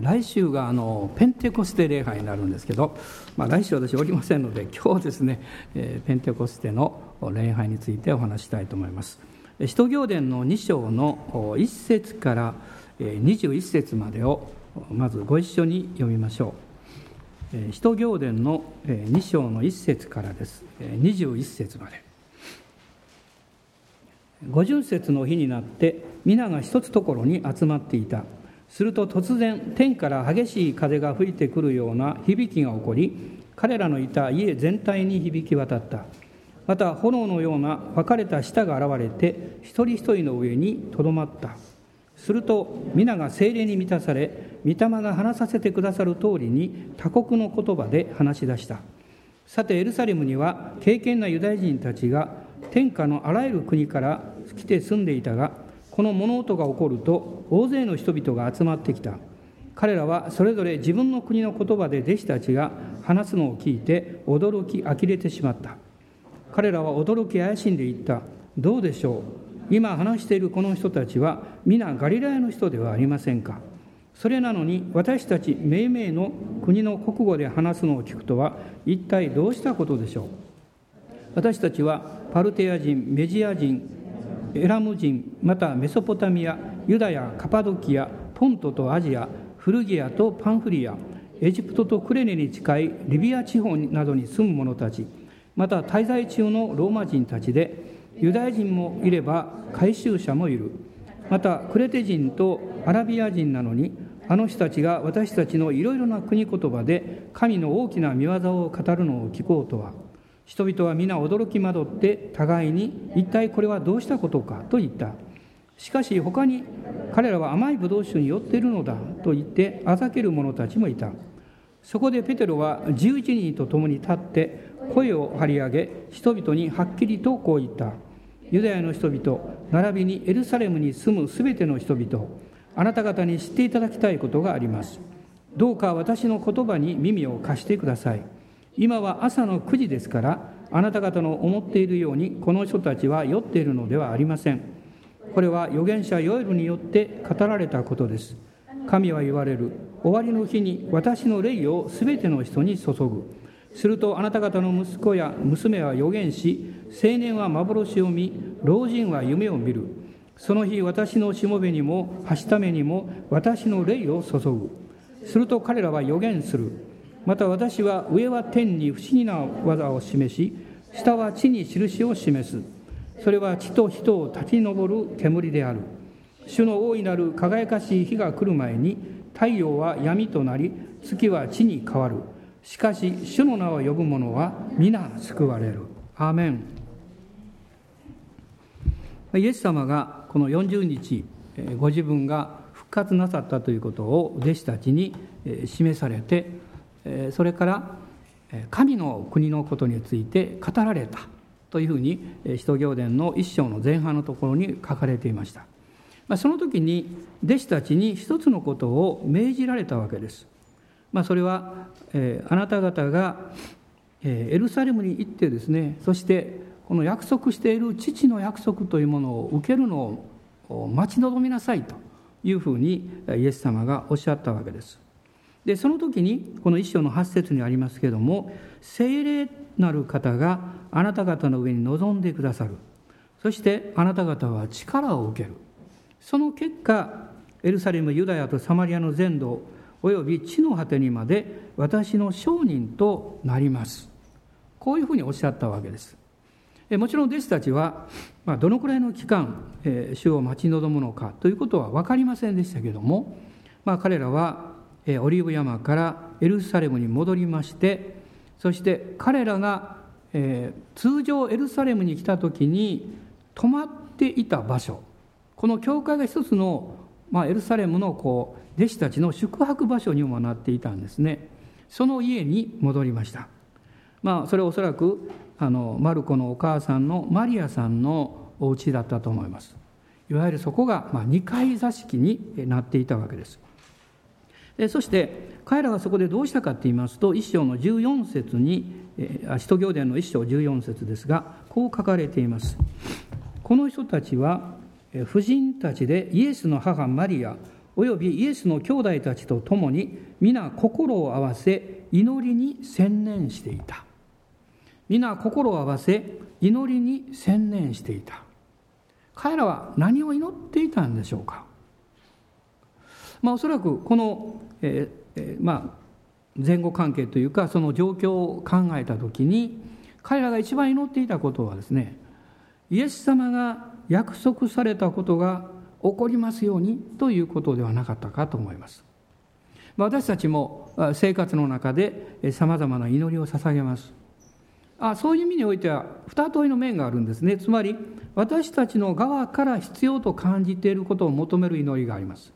来週があのペンテコステ礼拝になるんですけど、まあ、来週私おりませんので今日ですね、えペンテコステの礼拝についてお話したいと思います。使徒行伝の2章の1節から21節までをまずご一緒に読みましょう。使徒行伝の2章の1節からです。21節まで。五巡節の日になって皆が一つところに集まっていた。すると突然天から激しい風が吹いてくるような響きが起こり彼らのいた家全体に響き渡った。また炎のような分かれた舌が現れて一人一人の上にとどまった。すると皆が精霊に満たされ御霊が話させてくださる通りに他国の言葉で話し出した。さてエルサレムには敬虔なユダヤ人たちが天下のあらゆる国から来て住んでいたがこの物音が起こると大勢の人々が集まってきた。彼らはそれぞれ自分の国の言葉で弟子たちが話すのを聞いて驚き呆れてしまった。彼らは驚き怪しんでいった。どうでしょう？今話しているこの人たちは皆ガリラヤの人ではありませんか？それなのに私たち命名の国の国語で話すのを聞くとは一体どうしたことでしょう？私たちはパルテア人メジア人エラム人またメソポタミアユダヤカパドキアポントとアジアフルギアとパンフリアエジプトとクレネに近いリビア地方などに住む者たちまた滞在中のローマ人たちでユダヤ人もいれば回収者もいる。またクレテ人とアラビア人なのにあの人たちが私たちのいろいろな国言葉で神の大きな見業を語るのを聞こうとは。人々は皆驚き惑って互いに一体これはどうしたことかと言った。しかし他に彼らは甘いブドウ酒に酔っているのだと言ってあざける者たちもいた。そこでペテロは11人と共に立って声を張り上げ人々にはっきりとこう言った。ユダヤの人々並びにエルサレムに住むすべての人々あなた方に知っていただきたいことがあります。どうか私の言葉に耳を貸してください。今は朝の9時ですからあなた方の思っているようにこの人たちは酔っているのではありません。これは預言者ヨエルによって語られたことです。神は言われる。終わりの日に私の霊をすべての人に注ぐ。するとあなた方の息子や娘は預言し青年は幻を見老人は夢を見る。その日私のしもべにもはしためにも私の霊を注ぐ。すると彼らは預言する。また私は上は天に不思議な技を示し下は地に印を示す。それは地と人を立ち上る煙である。主の大いなる輝かしい日が来る前に太陽は闇となり月は地に変わる。しかし主の名を呼ぶ者は皆救われる。アーメン。イエス様がこの40日ご自分が復活なさったということを弟子たちに示されてそれから神の国のことについて語られたというふうに使徒行伝の一章の前半のところに書かれていました。その時に弟子たちに一つのことを命じられたわけです、それはあなた方がエルサレムに行ってですねそしてこの約束している父の約束というものを受けるのを待ち望みなさいというふうにイエス様がおっしゃったわけです。でその時にこの一章の8節にありますけれども聖霊なる方があなた方の上に臨んでくださる。そしてあなた方は力を受ける。その結果エルサレムユダヤとサマリアの全土および地の果てにまで私の商人となります。こういうふうにおっしゃったわけです。もちろん弟子たちは、どのくらいの期間、えー、主を待ち望むのかということは分かりませんでしたけれども、まあ、彼らはオリーブ山からエルサレムに戻りましてそして彼らが、通常エルサレムに来た時に泊まっていた場所この教会が一つの、まあ、エルサレムのこう弟子たちの宿泊場所にもなっていたんですね。その家に戻りました。まあそれはおそらくあのマルコのお母さんのマリアさんのお家だったと思います。いわゆるそこが、まあ、2階座敷になっていたわけです。そして彼らはそこでどうしたかと言いますと一章の14節に使徒行伝の一章14節ですがこう書かれています。この人たちは婦人たちでイエスの母マリアおよびイエスの兄弟たちと共に皆心を合わせ祈りに専念していた。皆心を合わせ祈りに専念していた。彼らは何を祈っていたんでしょうか。まあおそらくこの、えー、まあ前後関係というかその状況を考えた時に彼らが一番祈っていたことはですねイエス様が約束されたことが起こりますようにということではなかったかと思います。私たちも生活の中でさまざまな祈りを捧げます。あそういう意味においては二問いの面があるんですね。つまり私たちの側から必要と感じていることを求める祈りがあります。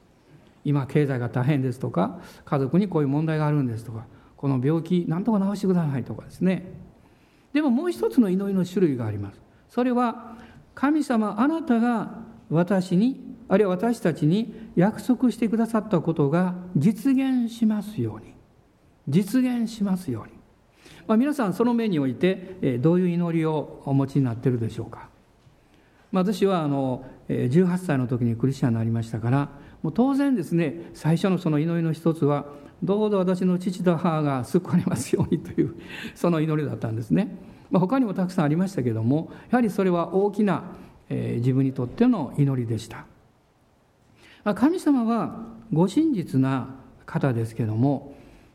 今経済が大変ですとか家族にこういう問題があるんですとかこの病気なんとか治してくださいとかですね。でももう一つの祈りの種類があります。それは神様あなたが私にあるいは私たちに約束してくださったことが実現しますように。実現しますように、まあ、皆さんその面においてどういう祈りをお持ちになっているでしょうか、まあ、私はあの18歳の時にクリスチャンになりましたからもう当然ですね最初のその祈りの一つはどうぞ私の父と母が救われますようにという その祈りだったんですね、まあ、他にもたくさんありましたけどもやはりそれは大きな、えー、自分にとっての祈りでした。神様はご真実な方ですけども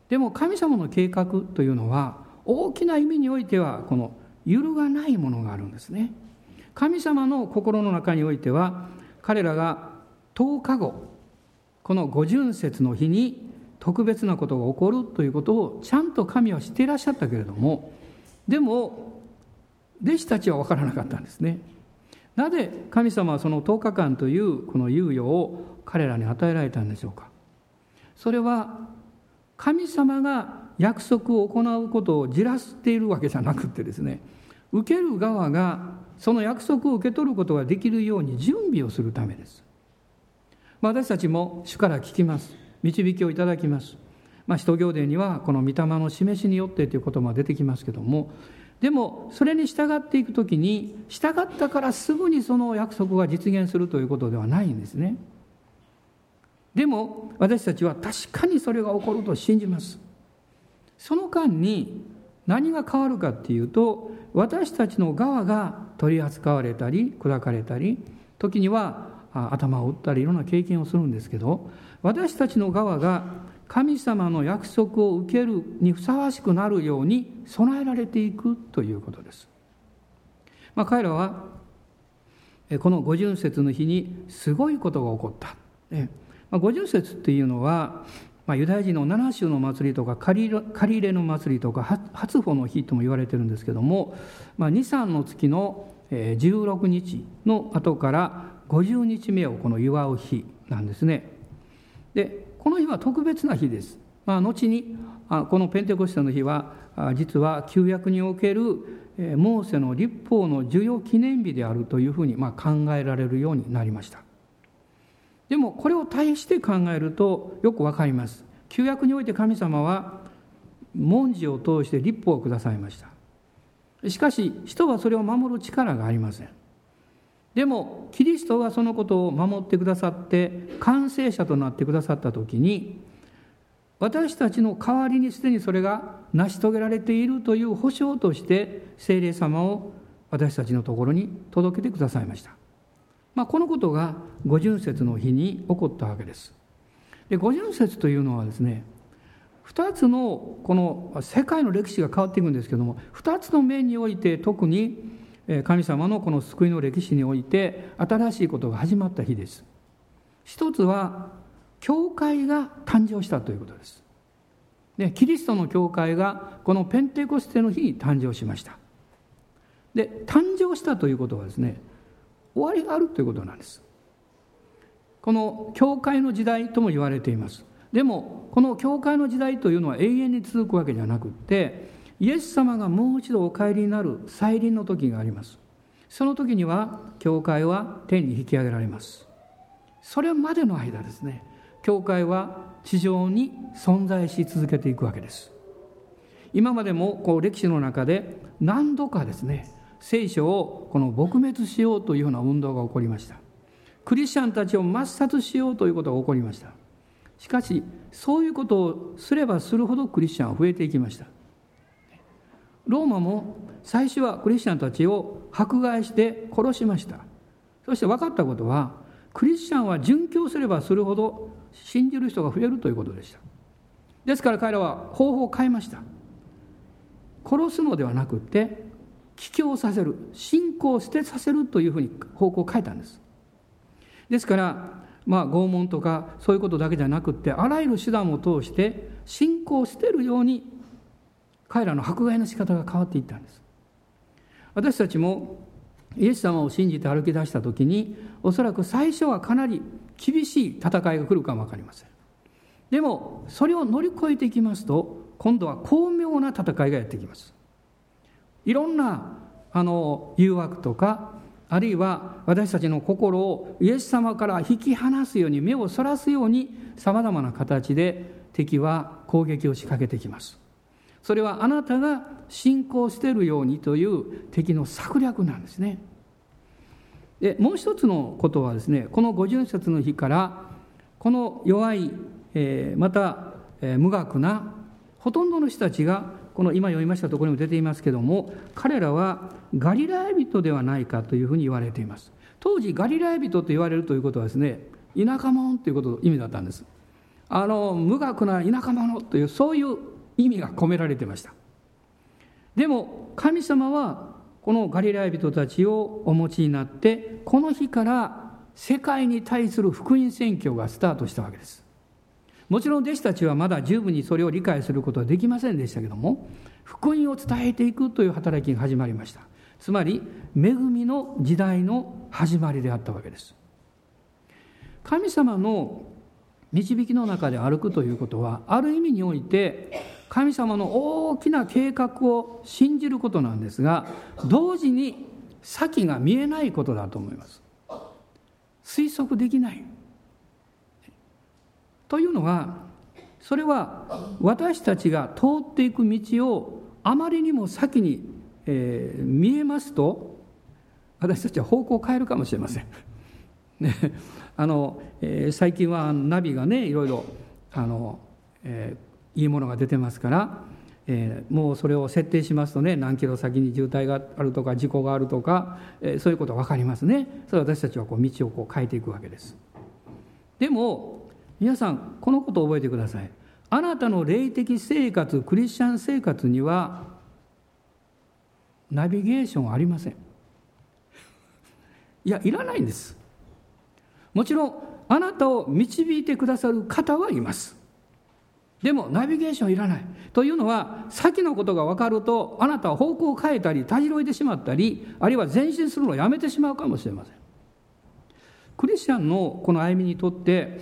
でも神様の計画というのは大きな意味においてはこの揺るがないものがあるんですね。神様の心の中においては彼らが10日後この五巡節の日に特別なことが起こるということをちゃんと神は知っていらっしゃったけれどもでも弟子たちは分からなかったんですね。なぜ神様はその10日間というこの猶予を彼らに与えられたんでしょうか。それは神様が約束を行うことをじらしているわけじゃなくてですね受ける側がその約束を受け取ることができるように準備をするためです。私たちも主から聞きます導きをいただきます。まあ、使徒行伝にはこの御霊の示しによってという言葉が出てきますけどもでもそれに従っていく時に従ったからすぐにその約束が実現するということではないんですね。でも私たちは確かにそれが起こると信じます。その間に何が変わるかっていうと私たちの側が取り扱われたり砕かれたり時には頭を打ったりいろんな経験をするんですけど私たちの側が神様の約束を受けるにふさわしくなるように備えられていくということです。まあ、彼らはこの五巡節の日にすごいことが起こった。まあ、五巡節っていうのは、まあ、ユダヤ人の七種の祭りとか借り入れの祭りとか初歩の日とも言われてるんですけども、まあ、23の月の16日の後から50日目をこの祝う日なんですね。でこの日は特別な日です。まあ、後にこのペンテコステの日は実は旧約におけるモーセの立法の授与記念日であるというふうにまあ考えられるようになりましたでもこれを対して考えるとよくわかります旧約において神様は文字を通して立法をくださいましたしかし人はそれを守る力がありませんでもキリストがそのことを守ってくださって完成者となってくださった時に私たちの代わりにすでにそれが成し遂げられているという保証として聖霊様を私たちのところに届けてくださいました、まあ、このことが五巡節の日に起こったわけです。で五巡節というのはですね2つのこの世界の歴史が変わっていくんですけども2つの面において特に神様のこの救いの歴史において新しいことが始まった日です。一つは教会が誕生したということです。でキリストの教会がこのペンテコステの日に誕生しました。で誕生したということはですね終わりがあるということなんです。この教会の時代とも言われています。でもこの教会の時代というのは永遠に続くわけじゃなくってイエス様がもう一度お帰りになる再臨の時があります。その時には教会は天に引き上げられます。それまでの間ですね。教会は地上に存在し続けていくわけです。今までもこう歴史の中で何度かですね聖書をこの撲滅しようというような運動が起こりました。クリスチャンたちを抹殺しようということが起こりました。しかしそういうことをすればするほどクリスチャンは増えていきました。ローマも最初はクリスチャンたちを迫害して殺しました。そして分かったことはクリスチャンは殉教すればするほど信じる人が増えるということでした。ですから彼らは方法を変えました。殺すのではなくて帰郷させる信仰を捨てさせるというふうに方向を変えたんです。ですからまあ拷問とかそういうことだけじゃなくてあらゆる手段を通して信仰を捨てるように彼らの迫害の仕方が変わっていったんです。私たちもイエス様を信じて歩き出した時におそらく最初はかなり厳しい戦いが来るかも分かりません。でもそれを乗り越えていきますと今度は巧妙な戦いがやってきます。いろんなあの誘惑とかあるいは私たちの心をイエス様から引き離すように目をそらすようにさまざまな形で敵は攻撃を仕掛けてきます。それはあなたが信仰しているようにという敵の策略なんですね。でもう一つのことはですねこの五巡節の日からこの弱い、えー、また、えー、無学なほとんどの人たちがこの今読みましたところにも出ていますけども彼らはガリラヤ人ではないかというふうに言われています。当時ガリラヤ人と言われるということはですね田舎者ということの意味だったんです。あの無学な田舎者というそういう意味が込められてました。でも神様はこのガリラヤ人たちをお持ちになってこの日から世界に対する福音宣教がスタートしたわけです。もちろん弟子たちはまだ十分にそれを理解することはできませんでしたけども福音を伝えていくという働きが始まりました。つまり恵みの時代の始まりであったわけです。神様の導きの中で歩くということはある意味において神様の大きな計画を信じることなんですが同時に先が見えないことだと思います推測できないというのはそれは私たちが通っていく道をあまりにも先に、えー、見えますと私たちは方向を変えるかもしれません。ね、あのえー、最近はナビがねいろいろあの、えーいいものが出てますから、えー、もうそれを設定しますとね何キロ先に渋滞があるとか事故があるとか、えー、そういうことが分かりますね。それ私たちはこう道をこう変えていくわけです。でも皆さんこのことを覚えてください。あなたの霊的生活クリスチャン生活にはナビゲーションありません。いやいらないんです。もちろんあなたを導いてくださる方はいます。でもナビゲーションいらない。というのは先のことが分かるとあなたは方向を変えたりたじろいでしまったりあるいは前進するのをやめてしまうかもしれません。クリスチャンのこの歩みにとって、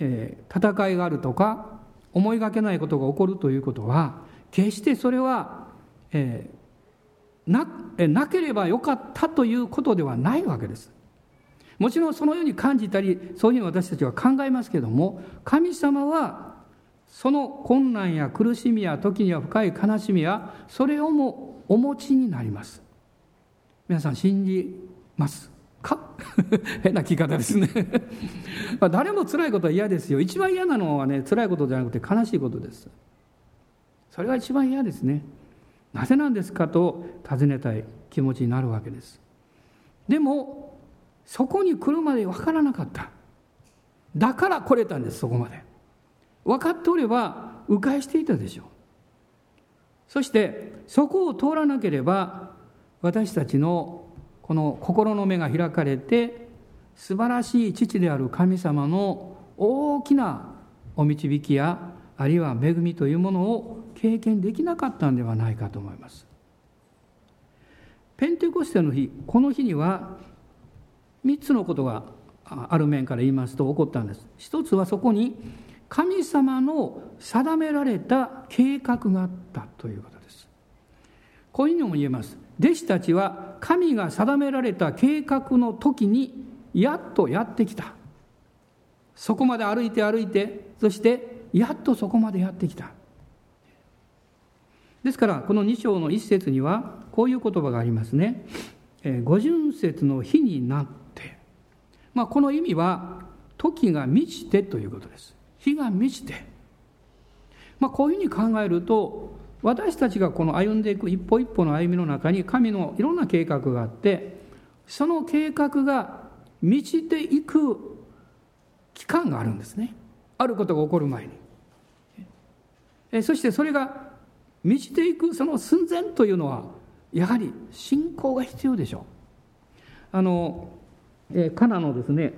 えー、戦いがあるとか思いがけないことが起こるということは決してそれは、えー、ななければよかったということではないわけです。もちろんそのように感じたりそういうふうに私たちは考えますけども神様はその困難や苦しみや時には深い悲しみやそれをもお持ちになります。皆さん信じますか？変な聞き方ですね。ま誰も辛いことは嫌ですよ。一番嫌なのはね辛いことじゃなくて悲しいことです。それが一番嫌ですね。なぜなんですかと尋ねたい気持ちになるわけです。でもそこに来るまで分からなかった。だから来れたんですそこまで。分かっておれば迂回していたでしょうそしてそこを通らなければ私たちのこの心の目が開かれて素晴らしい父である神様の大きなお導きやあるいは恵みというものを経験できなかったんではないかと思います。ペンテコステの日この日には3つのことがある面から言いますと起こったんです。一つはそこに神様の定められた計画があったということです。こういうのも言えます。弟子たちは神が定められた計画の時にやっとやってきた。そこまで歩いて歩いてそしてやっとそこまでやってきた。ですからこの2章の一節にはこういう言葉がありますね。五巡節の日になって。まあ、この意味は時が満ちてということです。日が満ちて、まあ、こういうふうに考えると私たちがこの歩んでいく一歩一歩の歩みの中に神のいろんな計画があってその計画が満ちていく期間があるんですね。あることが起こる前に。えそしてそれが満ちていくその寸前というのはやはり信仰が必要でしょう。あの、えカナのですね、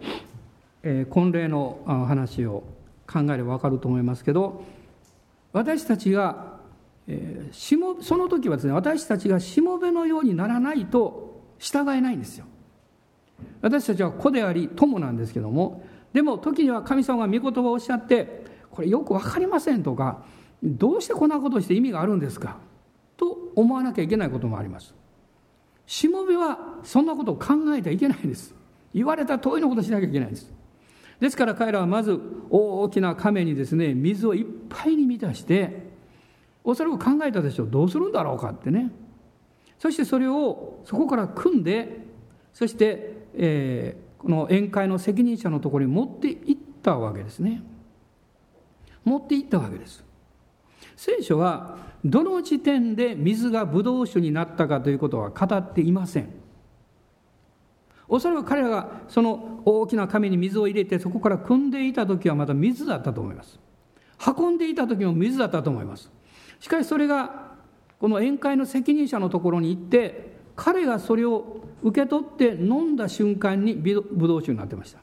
え婚礼の話を考えれば分かると思いますけど私たちが、えー、しもその時はですね私たちがしもべのようにならないと従えないんですよ。私たちは子であり友なんですけどもでも時には神様が御言葉をおっしゃってこれよく分かりませんとかどうしてこんなことして意味があるんですかと思わなきゃいけないこともあります。しもべはそんなことを考えてはいけないんです。言われた通りのことをしなきゃいけないんです。ですから彼らはまず大きな亀にですね水をいっぱいに満たしておそらく考えたでしょうどうするんだろうかってね。そしてそれをそこから組んでそして、えー、この宴会の責任者のところに持っていったわけですね。持っていったわけです。聖書はどの時点で水がブドウ酒になったかということは語っていません。おそらく彼らがその大きな紙に水を入れてそこから汲んでいた時はまだ水だったと思います。運んでいた時も水だったと思います。しかしそれがこの宴会の責任者のところに行って彼がそれを受け取って飲んだ瞬間にブドウ酒になってました。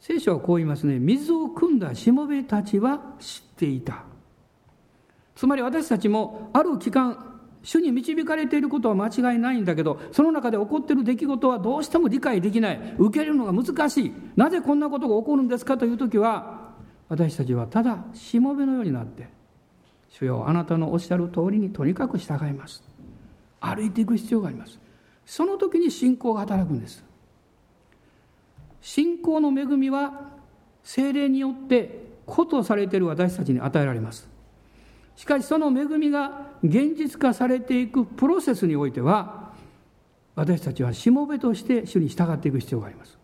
聖書はこう言いますね。水を汲んだしもべたちは知っていた。つまり私たちもある期間主に導かれていることは間違いないんだけどその中で起こっている出来事はどうしても理解できない。受けるのが難しい。なぜこんなことが起こるんですかという時は私たちはただしもべのようになって主よあなたのおっしゃる通りにとにかく従います。歩いていく必要があります。その時に信仰が働くんです。信仰の恵みは精霊によって子とされている私たちに与えられます。しかしその恵みが現実化されていくプロセスにおいては私たちはしもべとして主に従っていく必要があります。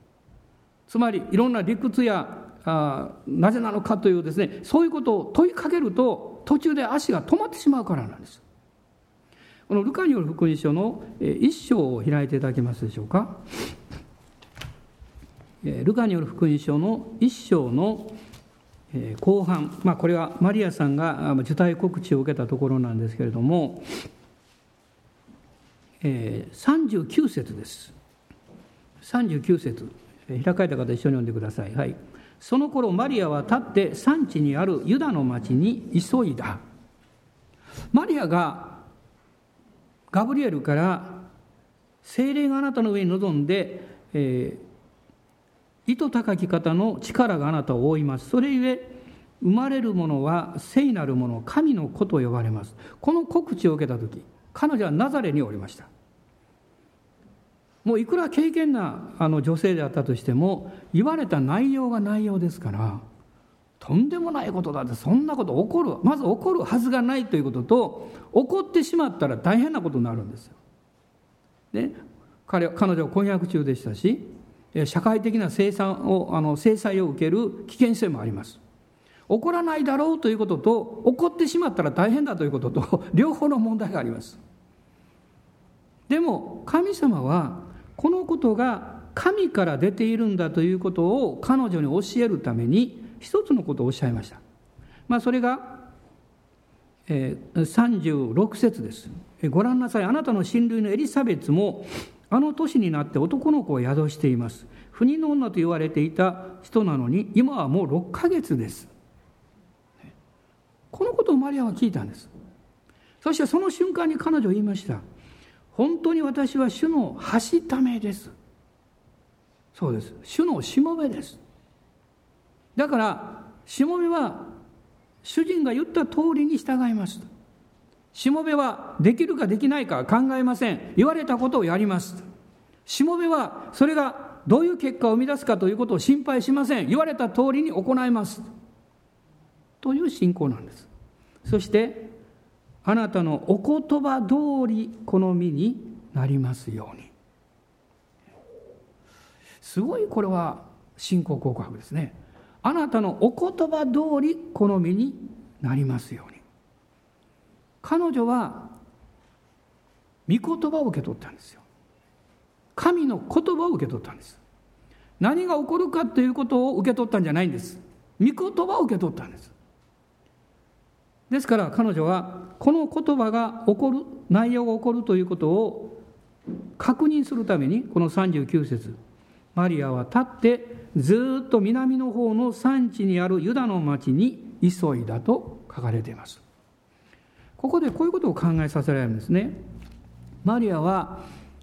つまりいろんな理屈やあなぜなのかというですねそういうことを問いかけると途中で足が止まってしまうからなんです。このルカによる福音書の一章を開いていただけますでしょうか。ルカによる福音書の一章の後半、まあ、これはマリアさんが受胎告知を受けたところなんですけれども39節です。39節。開かれた方一緒に読んでください、はい、その頃マリアは立って産地にあるユダの町に急いだ。マリアがガブリエルから精霊があなたの上に臨んで、えー糸高き方の力があなたを覆います。それゆえ生まれるものは聖なるもの神の子と呼ばれます。この告知を受けた時彼女はナザレにおりました。もういくら経験なあの女性であったとしても言われた内容が内容ですからとんでもないことだってそんなこと起こるまず起こるはずがないということと起こってしまったら大変なことになるんですよ。ね、彼彼女は婚約中でしたし社会的な生産をあの制裁を受ける危険性もあります。起こらないだろうということと起こってしまったら大変だということと 両方の問題があります。でも神様はこのことが神から出ているんだということを彼女に教えるために一つのことをおっしゃいました、まあ、それが、えー、36節です。ご覧なさい。あなたの親類のエリザベツもあの年になって男の子を宿しています。不妊の女と言われていた人なのに今はもう6ヶ月です。このことをマリアは聞いたんです。そしてその瞬間に彼女は言いました。本当に私は主のはしためです。そうです。主のしもべです。だからしもべは主人が言った通りに従います。しもべはできるかできないか考えません。言われたことをやります。しもべはそれがどういう結果を生み出すかということを心配しません。言われた通りに行います。という信仰なんです。そしてあなたのお言葉通りこの身になりますように。すごいこれは信仰告白ですね。あなたのお言葉通り好みになりますように。彼女は御言葉を受け取ったんですよ。神の言葉を受け取ったんです。何が起こるかということを受け取ったんじゃないんです。御言葉を受け取ったんです。ですから彼女はこの言葉が起こる内容が起こるということを確認するためにこの39節マリアは立ってずっと南の方の産地にあるユダの町に急いだと書かれています。ここでこういうことを考えさせられるんですね。マリアは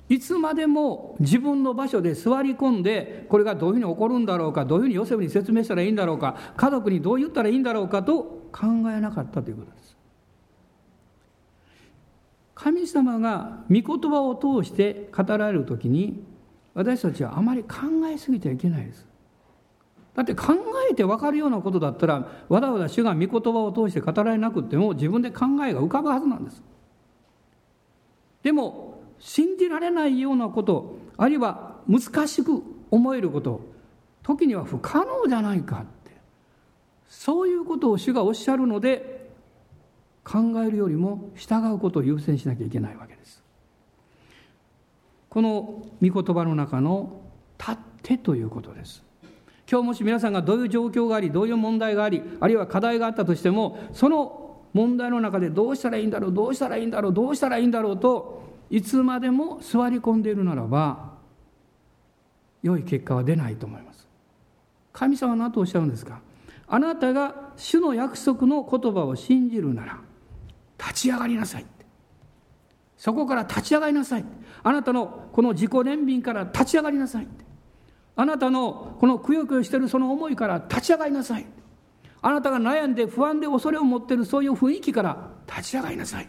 いつまでも自分の場所で座り込んでこれがどういうふうに起こるんだろうかどういうふうにヨセフに説明したらいいんだろうか家族にどう言ったらいいんだろうかと考えなかったということです。神様が御言葉を通して語られる時に私たちはあまり考えすぎてはいけないです。だって考えて分かるようなことだったらわざわざ主が御言葉を通して語られなくても自分で考えが浮かぶはずなんです。でも信じられないようなことあるいは難しく思えること時には不可能じゃないかってそういうことを主がおっしゃるので考えるよりも従うことを優先しなきゃいけないわけです。この御言葉の中の「立って」ということです。今日もし皆さんがどういう状況がありどういう問題がありあるいは課題があったとしてもその問題の中でどうしたらいいんだろうどうしたらいいんだろうどうしたらいいんだろうといつまでも座り込んでいるならば良い結果は出ないと思います。神様は何とおっしゃるんですか？あなたが主の約束の言葉を信じるなら立ち上がりなさいそこから立ち上がりなさいあなたのこの自己憐憫から立ち上がりなさいあなたのこのくよくよしてるその思いから立ち上がりなさい。あなたが悩んで不安で恐れを持ってるそういう雰囲気から立ち上がりなさい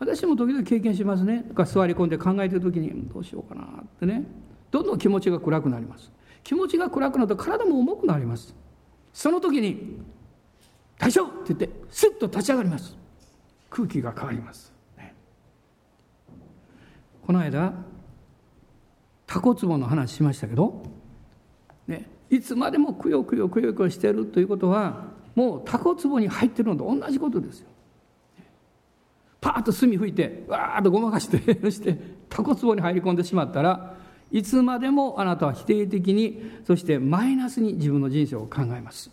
私も時々経験しますね。か座り込んで考えてる時にどうしようかなってね。どんどん気持ちが暗くなります。気持ちが暗くなると体も重くなります。その時に「大丈夫!」って言ってスッと立ち上がります。空気が変わります、ね、この間タコツボの話しましたけど、ね、いつまでもくよくよくよくよしてるということはもうタコツボに入ってるのと同じことですよ。パーッと墨吹いてわーっとごまかしてして タコツボに入り込んでしまったらいつまでもあなたは否定的にそしてマイナスに自分の人生を考えます、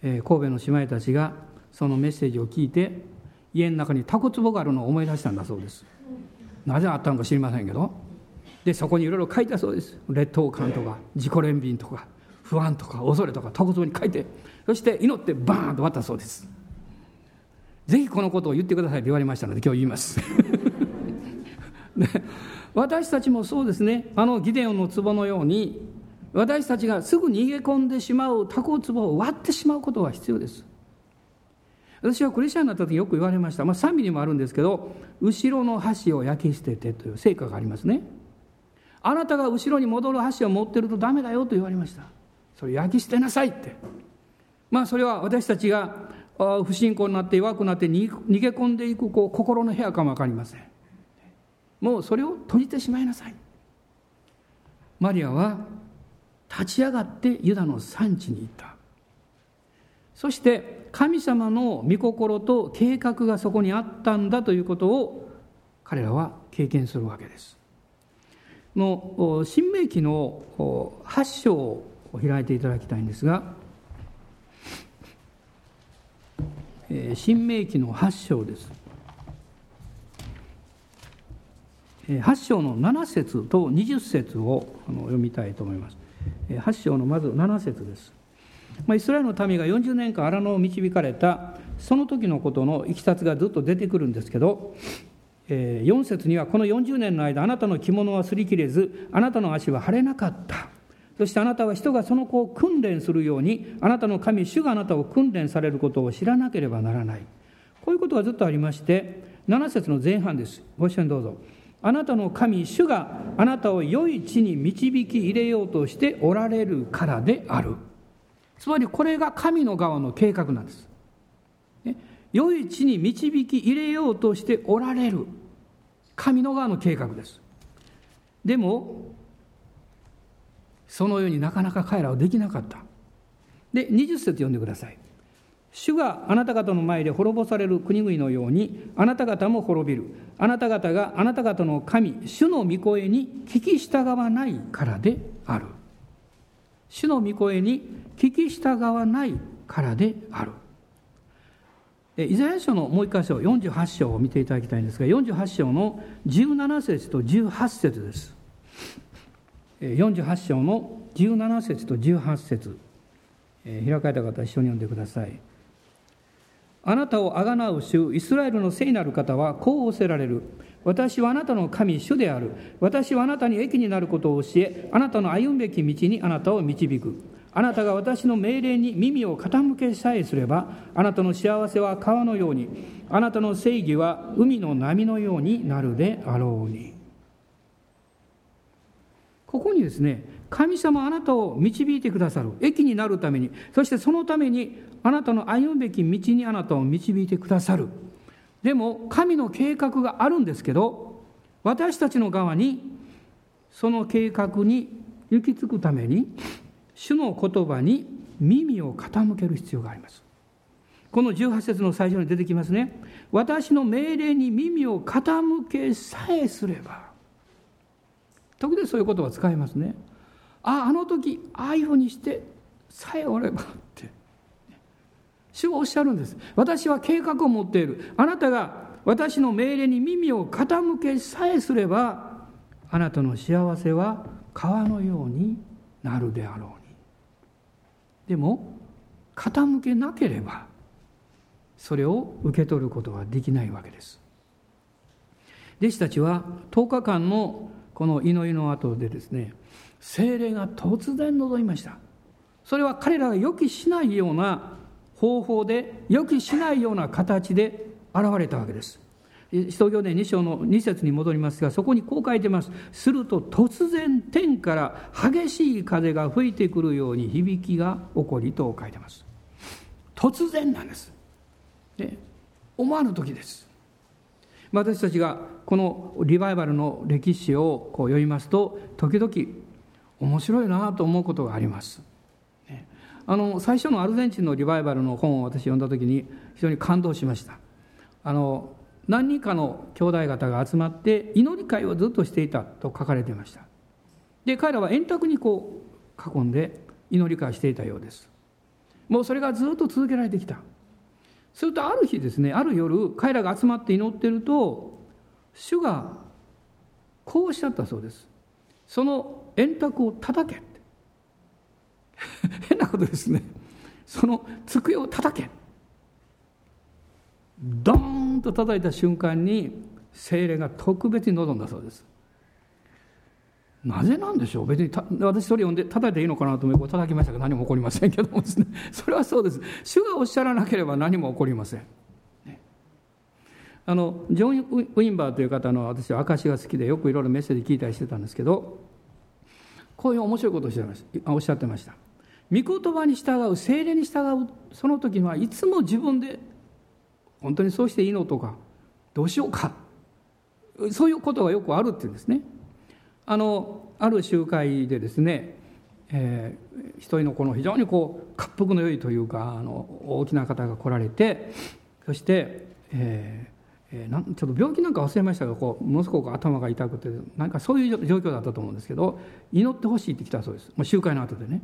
えー、神戸の姉妹たちがそのメッセージを聞いて家の中にタコツボがあるのを思い出したんだそうですなぜあったのか知りませんけどでそこにいろいろ書いたそうです。劣等感とか自己憐憫とか不安とか恐れとかとことに書いてそして祈ってバーンと割ったそうです。ぜひこのことを言ってください。と言われましたので今日言います。で私たちもそうですね。あのギデオンの壺のように私たちがすぐ逃げ込んでしまうタコ壺を割ってしまうことは必要です。私はクリスチャンになった時よく言われました、まあ、賛美にもあるんですけど後ろの箸を焼き捨ててという成果がありますねあなたが後ろに戻る箸を持ってるとダメだよと言われました。それ焼き捨てなさいって。まあそれは私たちが不信仰になって弱くなって逃げ込んでいくこう心の部屋かも分かりません。もうそれを閉じてしまいなさい。マリアは立ち上がってユダの産地に行った。そして神様の御心と計画がそこにあったんだということを彼らは経験するわけです。の新明記の8章を開いていただきたいんですが新明記の8章です。8章の7節と20節を読みたいと思います。8章のまず7節です。イスラエルの民が40年間荒野を導かれたその時のことのいきさつがずっと出てくるんですけど4節にはこの40年の間あなたの着物は擦り切れずあなたの足は腫れなかった。そしてあなたは人がその子を訓練するようにあなたの神主があなたを訓練されることを知らなければならない。こういうことがずっとありまして7節の前半です。ご一緒にどうぞ。あなたの神主があなたを良い地に導き入れようとしておられるからである。つまりこれが神の側の計画なんです。良い地に導き入れようとしておられる。神の側の計画です。でもそのようになかなか彼らはできなかった。で20節読んでください。主があなた方の前で滅ぼされる国々のようにあなた方も滅びる。あなた方があなた方の神主の御声に聞き従わないからである。主の御声に聞き従わないからである。イザヤ書のもう一箇所48章を見ていただきたいんですが48章の17節と18節です。48章の17節と18節。開かれた方一緒に読んでください。あなたをあがなう主イスラエルの聖なる方はこう仰せられる。私はあなたの神主である。私はあなたに益になることを教えあなたの歩むべき道にあなたを導く。あなたが私の命令に耳を傾けさえすればあなたの幸せは川のようにあなたの正義は海の波のようになるであろうに。ここにですね神様あなたを導いてくださる益になるためにそしてそのためにあなたの歩むべき道にあなたを導いてくださる。でも神の計画があるんですけど私たちの側にその計画に行き着くために主の言葉に耳を傾ける必要があります。この18節の最初に出てきますね。私の命令に耳を傾けさえすれば。時々そういう言葉を使いますね。あああの時ああいうふうにしてさえおればって。主がおっしゃるんです。私は計画を持っている。あなたが私の命令に耳を傾けさえすればあなたの幸せは川のようになるであろう。でも傾けなければそれを受け取ることはできないわけです。弟子たちは10日間のこの祈りの後でですね精霊が突然望みました。それは彼らが予期しないような方法で予期しないような形で現れたわけです。使徒行伝2章の2節に戻りますがそこにこう書いてます。すると突然天から激しい風が吹いてくるように響きが起こりと書いてます。突然なんです。で思わぬ時です。私たちがこのリバイバルの歴史をこう読みますと時々面白いなと思うことがあります。あの最初のアルゼンチンのリバイバルの本を私読んだ時に非常に感動しました。あの何人かの兄弟方が集まって祈り会をずっとしていたと書かれていました。で彼らは円卓にこう囲んで祈り会していたようです。もうそれがずっと続けられてきた。するとある日ですねある夜彼らが集まって祈ってると主がこうおっしゃったそうです。その円卓を叩け 変なことですね。その机を叩け。ドーと叩いた瞬間に精霊が特別に望んだそうです。なぜなんでしょう？別に私それ読んで叩いていいのかなと思って叩きましたが何も起こりませんけどもですね。それはそうです。主がおっしゃらなければ何も起こりません、あのジョン・ウィンバーという方の私は証が好きでよくいろいろメッセージ聞いたりしてたんですけどこういう面白いことをおっしゃってました。御言葉に従う精霊に従うその時はいつも自分で本当にそうしていいのとかどうしようか。そういうことがよくあるっていうんですね。あのある集会でですね、えー、一人のこの非常にこう滑腹の良いというかあの大きな方が来られてそして、えーえー、なんちょっと病気なんか忘れましたがこうものすごく頭が痛くてなんかそういう状況だったと思うんですけど祈ってほしいって来たそうです。もう集会の後でね。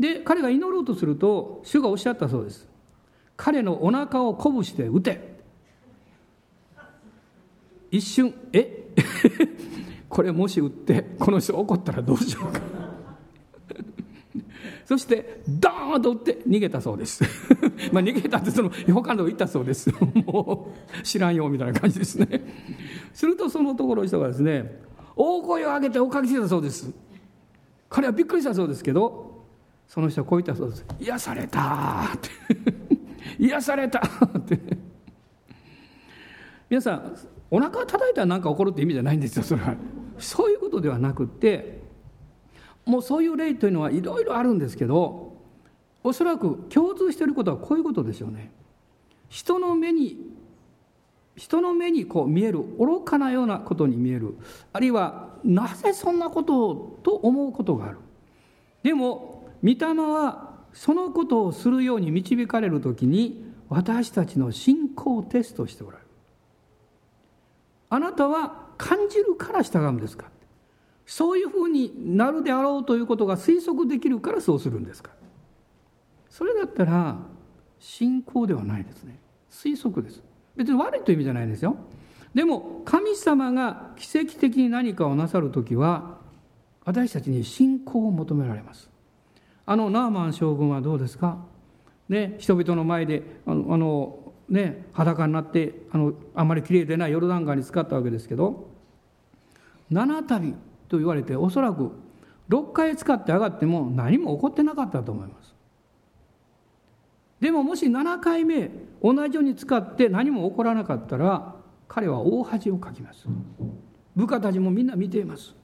で彼が祈ろうとすると主がおっしゃったそうです。彼のお腹を鼓舞して撃て。一瞬え？これもし撃ってこの人怒ったらどうしようか。そしてドーンと撃って逃げたそうです。まあ逃げたってその他のとこ行ったそうです。もう知らんよみたいな感じですね。するとそのところの人がですね大声を上げて追っかけてたそうです。彼はびっくりしたそうですけどその人はこう言ったそうです。癒されたって。癒された。って。皆さんお腹を叩いたら何か起こるって意味じゃないんですよそれは。そういうことではなくってもうそういう例というのはいろいろあるんですけどおそらく共通していることはこういうことでしょうね。人の目に人の目にこう見える愚かなようなことに見える。あるいはなぜそんなことをと思うことがある。でも御霊はそのことをするように導かれる時に私たちの信仰をテストしておられる。あなたは感じるから従うんですか？そういうふうになるであろうということが推測できるからそうするんですか？それだったら信仰ではないですね。推測です。別に悪いという意味じゃないですよ。でも神様が奇跡的に何かをなさる時は私たちに信仰を求められます。あのナーマン将軍はどうですか、ね、人々の前であのあの、ね、裸になってあのあまりきれいでないヨルダン川に使ったわけですけど七旅と言われておそらく6回使って上がっても何も起こってなかったと思います。でももし7回目同じように使って何も起こらなかったら彼は大恥をかきます。部下たちもみんな見ています。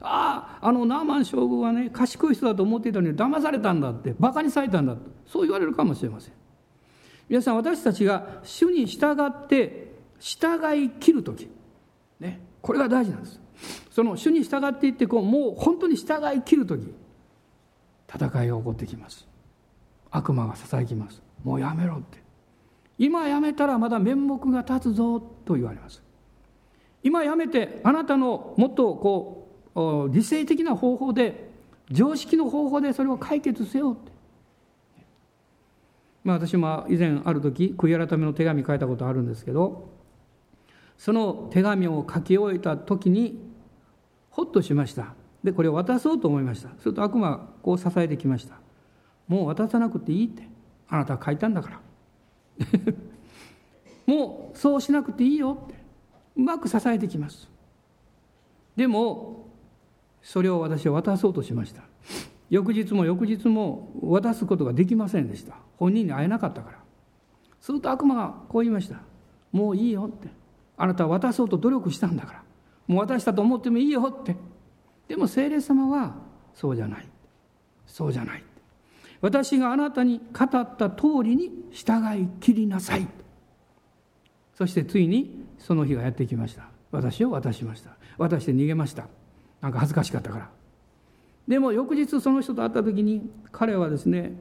あああのナーマン将軍はね賢い人だと思っていたのに騙されたんだってバカにされたんだとそう言われるかもしれません。皆さん私たちが主に従って従い切る時ねこれが大事なんです。その主に従っていってこうもう本当に従い切る時戦いが起こってきます。悪魔がささやきます。もうやめろって。今やめたらまだ面目が立つぞと言われます。今やめてあなたのもっとこう理性的な方法で常識の方法でそれを解決せよって、まあ、私も以前ある時悔い改めの手紙書いたことあるんですけどその手紙を書き終えた時にほっとしました。でこれを渡そうと思いました。すると悪魔がこう支えてきました。もう渡さなくていいって。あなたは書いたんだから。もうそうしなくていいよって。うまく支えてきます。でもそれを私は渡そうとしました。翌日も翌日も渡すことができませんでした。本人に会えなかったから。すると悪魔がこう言いました。もういいよって。あなたは渡そうと努力したんだから。もう渡したと思ってもいいよって。でも聖霊様はそうじゃない。そうじゃない。私があなたに語った通りに従いきりなさい。そしてついにその日がやってきました。私を渡しました。渡して逃げました。なんか恥ずかしかったから。でも翌日その人と会った時に彼はですね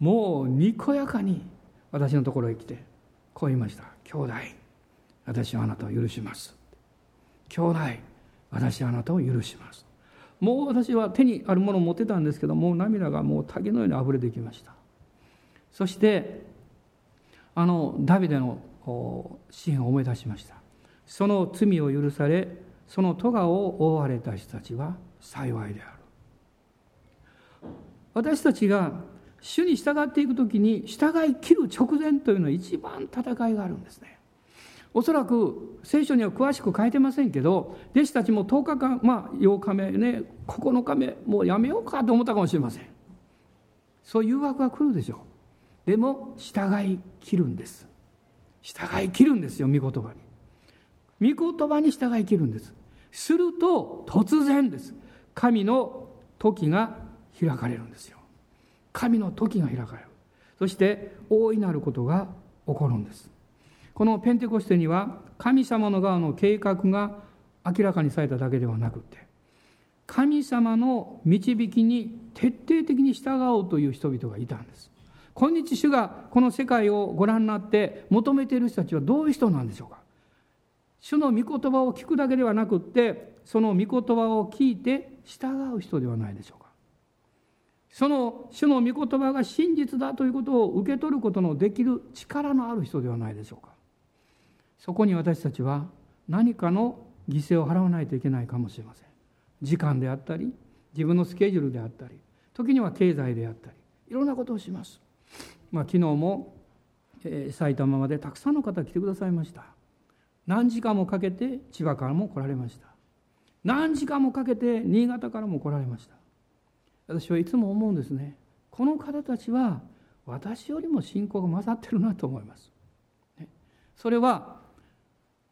もうにこやかに私のところへ来てこう言いました「兄弟私はあなたを許します」「兄弟私はあなたを許します」もう私は手にあるものを持ってたんですけどもう涙がもう滝のように溢れてきました。そしてあのダビデの支援を思い出しました。その罪を許されその咎を負われた人たちは幸いである。私たちが主に従っていく時に従い切る直前というのは一番戦いがあるんですね。おそらく聖書には詳しく書いてませんけど弟子たちも10日間まあ8日目ね9日目もうやめようかと思ったかもしれません。そういう誘惑が来るでしょう。でも従い切るんです。従い切るんですよ御言葉に。御言葉に従い切るんです。すると突然です。神の時が開かれるんですよ。神の時が開かれる。そして大いなることが起こるんです。このペンテコステには神様の側の計画が明らかにされただけではなくて神様の導きに徹底的に従おうという人々がいたんです。今日主がこの世界をご覧になって求めている人たちはどういう人なんでしょうか。主の御言葉を聞くだけではなくってその御言葉を聞いて従う人ではないでしょうか。その主の御言葉が真実だということを受け取ることのできる力のある人ではないでしょうか。そこに私たちは何かの犠牲を払わないといけないかもしれません。時間であったり自分のスケジュールであったり時には経済であったりいろんなことをします、まあ、昨日も、えー、埼玉までたくさんの方来てくださいました。何時間もかけて千葉からも来られました。何時間もかけて新潟からも来られました。私はいつも思うんですね。この方たちは私よりも信仰が勝ってるなと思います。それは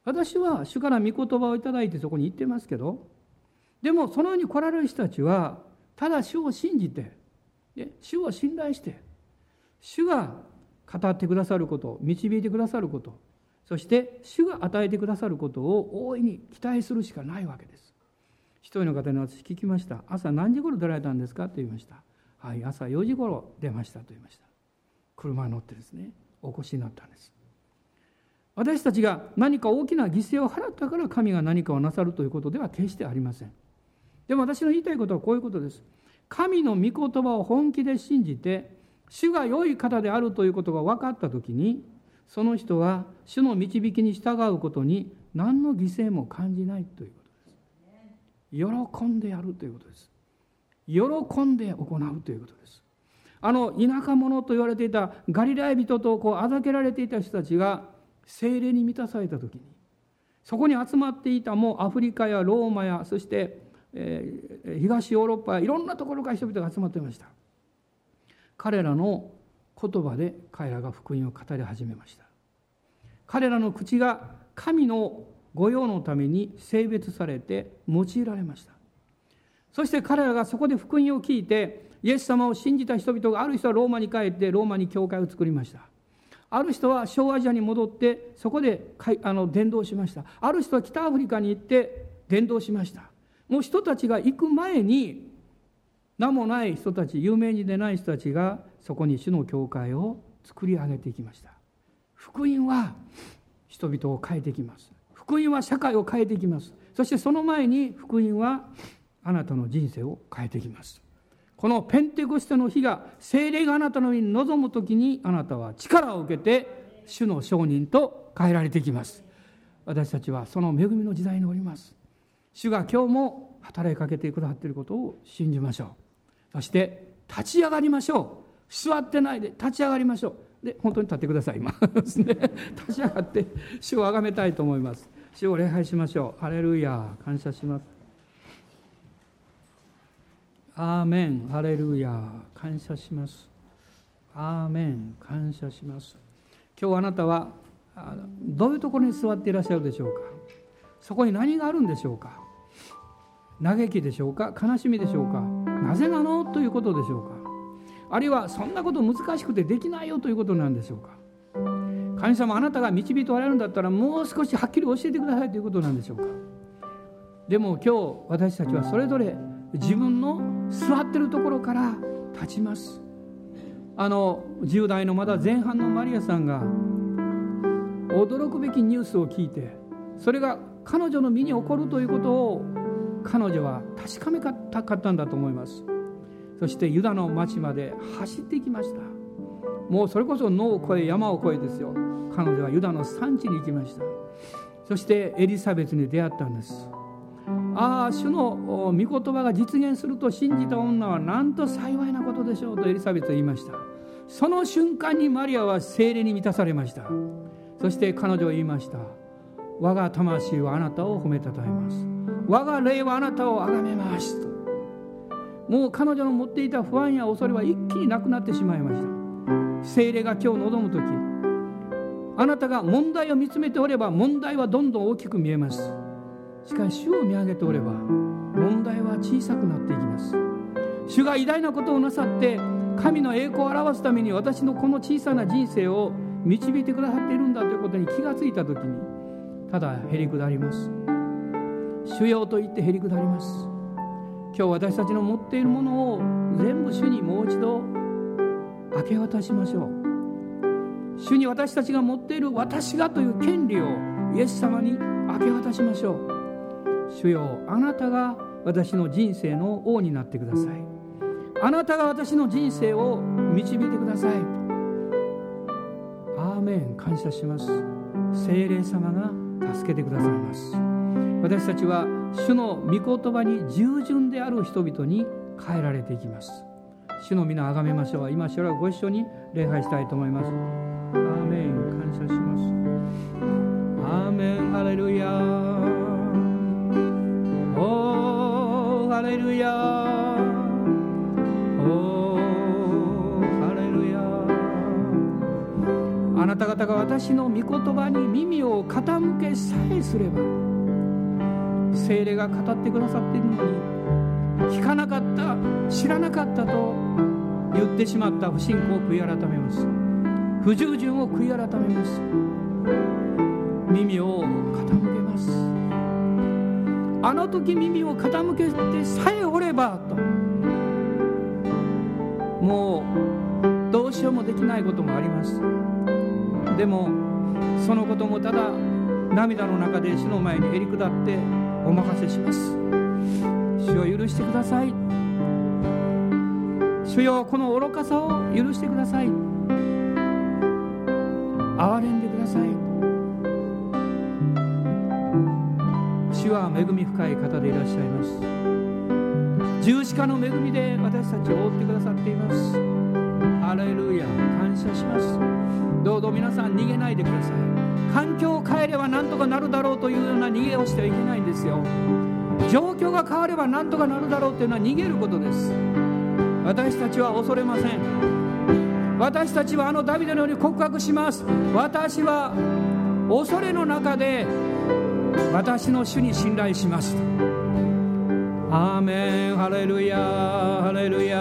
私は主から御言葉をいただいてそこに行ってますけどでもそのように来られる人たちはただ主を信じて主を信頼して主が語ってくださること導いてくださることそして主が与えてくださることを大いに期待するしかないわけです。一人の方に私聞きました。朝何時頃出られたんですか？と言いました。はい朝4時頃出ましたと言いました。車に乗ってですねお越しになったんです。私たちが何か大きな犠牲を払ったから神が何かをなさるということでは決してありません。でも私の言いたいことはこういうことです。神の御言葉を本気で信じて主が良い方であるということが分かった時にその人は主の導きに従うことに何の犠牲も感じないということです。喜んでやるということです。喜んで行うということです。あの田舎者と言われていたガリラヤ人とこうあざけられていた人たちが精霊に満たされた時にそこに集まっていたもうアフリカやローマやそして、えー、東ヨーロッパやいろんなところから人々が集まっていました。彼らの言葉で彼らが福音を語り始めました。彼らの口が神の御用のために性別されて用いられました。そして彼らがそこで福音を聞いてイエス様を信じた人々がある人はローマに帰ってローマに教会を作りました。ある人は小アジアに戻ってそこであの伝道しました。ある人は北アフリカに行って伝道しました。もう人たちが行く前に名もない人たち有名に出ない人たちがそこに主の教会を作り上げていきました。福音は人々を変えていきます。福音は社会を変えていきます。そしてその前に福音はあなたの人生を変えていきます。このペンテコステの日が精霊があなたの上に臨む時にあなたは力を受けて主の証人と変えられていきます。私たちはその恵みの時代におります。主が今日も働きかけてくださっていることを信じましょう。そして立ち上がりましょう。座ってないで立ち上がりましょう。で本当に立ってください今。で すね。立ち上がって主をあがめたいと思います。主を礼拝しましょう。ハレルヤ感謝します。アーメン。ハレルヤ感謝します。アーメン。感謝します。今日あなたはどういうところに座っていらっしゃるでしょうか？そこに何があるんでしょうか？嘆きでしょうか？悲しみでしょうか？なぜなの？ということでしょうか？あるいはそんなこと難しくてできないよということなんでしょうか。神様あなたが導いておられるんだったらもう少しはっきり教えてくださいということなんでしょうか。でも今日私たちはそれぞれ自分の座ってるところから立ちます。あの10代のまだ前半のマリアさんが驚くべきニュースを聞いてそれが彼女の身に起こるということを彼女は確かめたかったんだと思います。そしてユダの町まで走っていきました。もうそれこそ野を越え山を越えですよ。彼女はユダの産地に行きました。そしてエリザベスに出会ったんです。ああ主の御言葉が実現すると信じた女はなんと幸いなことでしょうとエリザベスは言いました。その瞬間にマリアは精霊に満たされました。そして彼女は言いました。我が魂はあなたを褒めたたえます。我が霊はあなたを崇めます。ともう彼女の持っていた不安や恐れは一気になくなってしまいました。精霊が今日望む時あなたが問題を見つめておれば問題はどんどん大きく見えます。しかし主を見上げておれば問題は小さくなっていきます。主が偉大なことをなさって神の栄光を表すために私のこの小さな人生を導いてくださっているんだということに気がついた時にただへり下ります。主要と言ってへり下ります。今日私たちの持っているものを全部主にもう一度明け渡しましょう。主に私たちが持っている私がという権利をイエス様に明け渡しましょう。主よあなたが私の人生の王になってください。あなたが私の人生を導いてください。アーメン。感謝します。精霊様が助けてくださいます。私たちは主の御言葉に従順である人々に変えられていきます。主の皆あがめましょう。今主らご一緒に礼拝したいと思います。アーメン。感謝します。アーメン。ハレルヤ。ハレルヤ。おハレルヤ。あなた方が私の御言葉に耳を傾けさえすれば精霊が語ってくださっているのに聞かなかった知らなかったと言ってしまった不信仰を悔い改めます。不従順を悔い改めます。耳を傾けます。あの時耳を傾けてさえおればと。もうどうしようもできないこともあります。でもそのこともただ涙の中で主の前にへり下ってお任せします。主を許してください。主よこの愚かさを許してください。憐れんでください。主は恵み深い方でいらっしゃいます。十字架の恵みで私たちを覆ってくださっています。ハレルヤ感謝します。どうぞ皆さん逃げないでください。環境を変えれば何とかなるだろうというような逃げをしてはいけないんですよ。状況が変われば何とかなるだろうというのは逃げることです。私たちは恐れません。私たちはあのダビデのように告白します。私は恐れの中で私の主に信頼します。アーメン。ハレルヤハレルヤ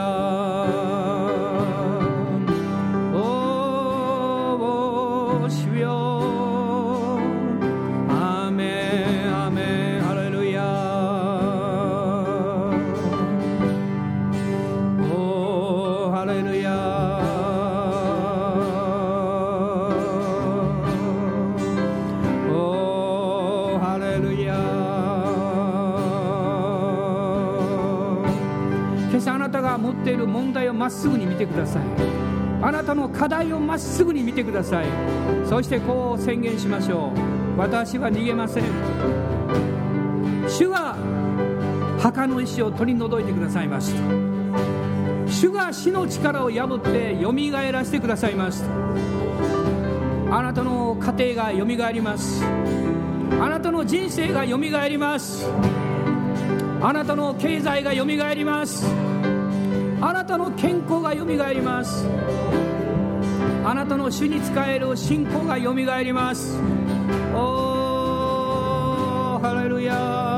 持っている問題をまっすぐに見てください。あなたの課題をまっすぐに見てください。そしてこう宣言しましょう。私は逃げません。主が墓の石を取り除いてくださいました。主が死の力を破ってよみがえらせてくださいました。あなたの家庭がよみがえります。あなたの人生がよみがえります。あなたの経済がよみがえります。あなたの健康がよみがえります。あなたの主に仕える信仰がよみがえります。おーハレルヤ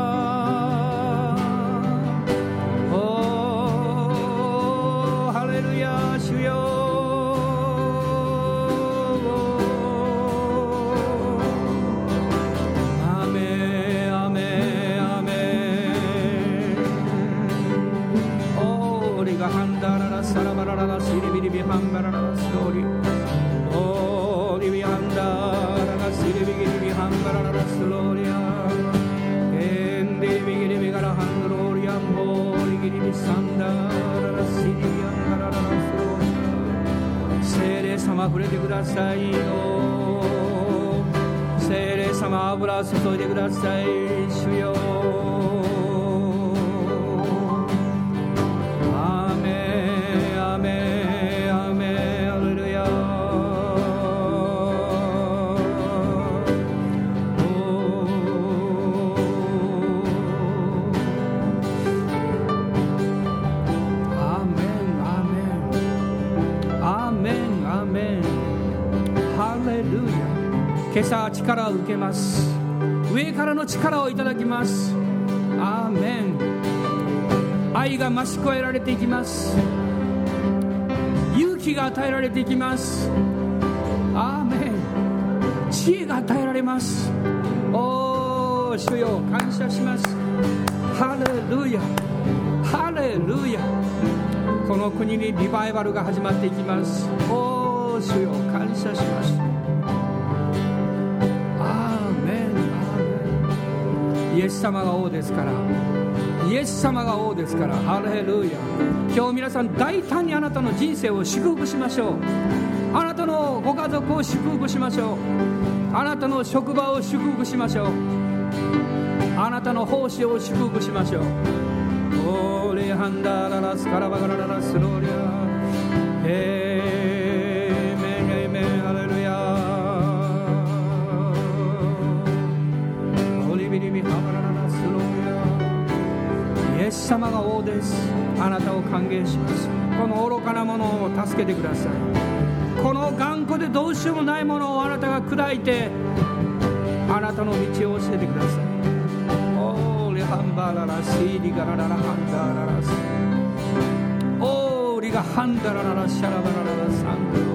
触れてくださいよ精霊様油注いでください主よ力を受けます。上からの力をいただきます。アーメン。愛が増し加えられていきます。勇気が与えられていきます。アーメン。知恵が与えられます。おお主よ感謝します。ハレルヤ。ハレルヤ。この国にリバイバルが始まっていきます。おお主よ感謝します。イエス様が王ですから。イエス様が王ですから。ハレルヤ。今日皆さん大胆にあなたの人生を祝福しましょう。あなたのご家族を祝福しましょう。あなたの職場を祝福しましょう。あなたの奉仕を祝福しましょう。オーレハンダララスカラバガラララスローリア。します。この愚かなものを助けてください。この頑固でどうしようもないものをあなたが砕いてあなたの道を教えてください。オーリハンバララシーリガラララハンダララスオーリガハンダラララシャラバラララサンドロ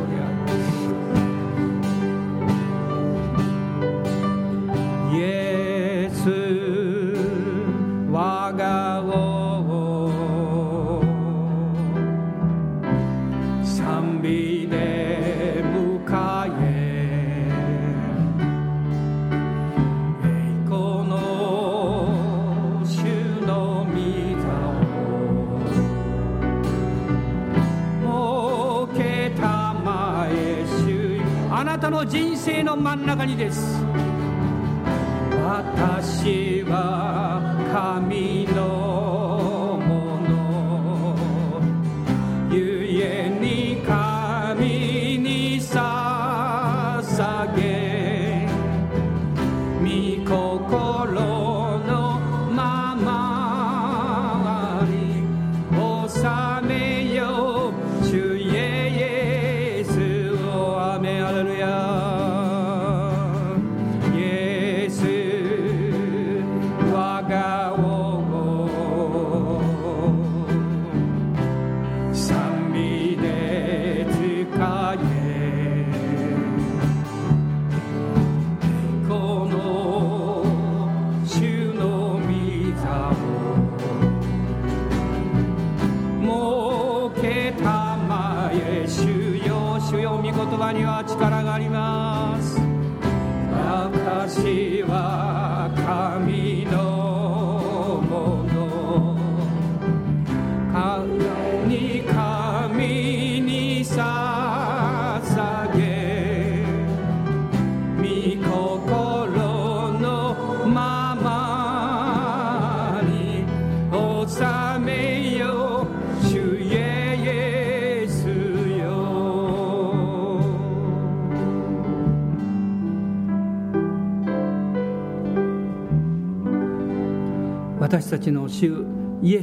中にです。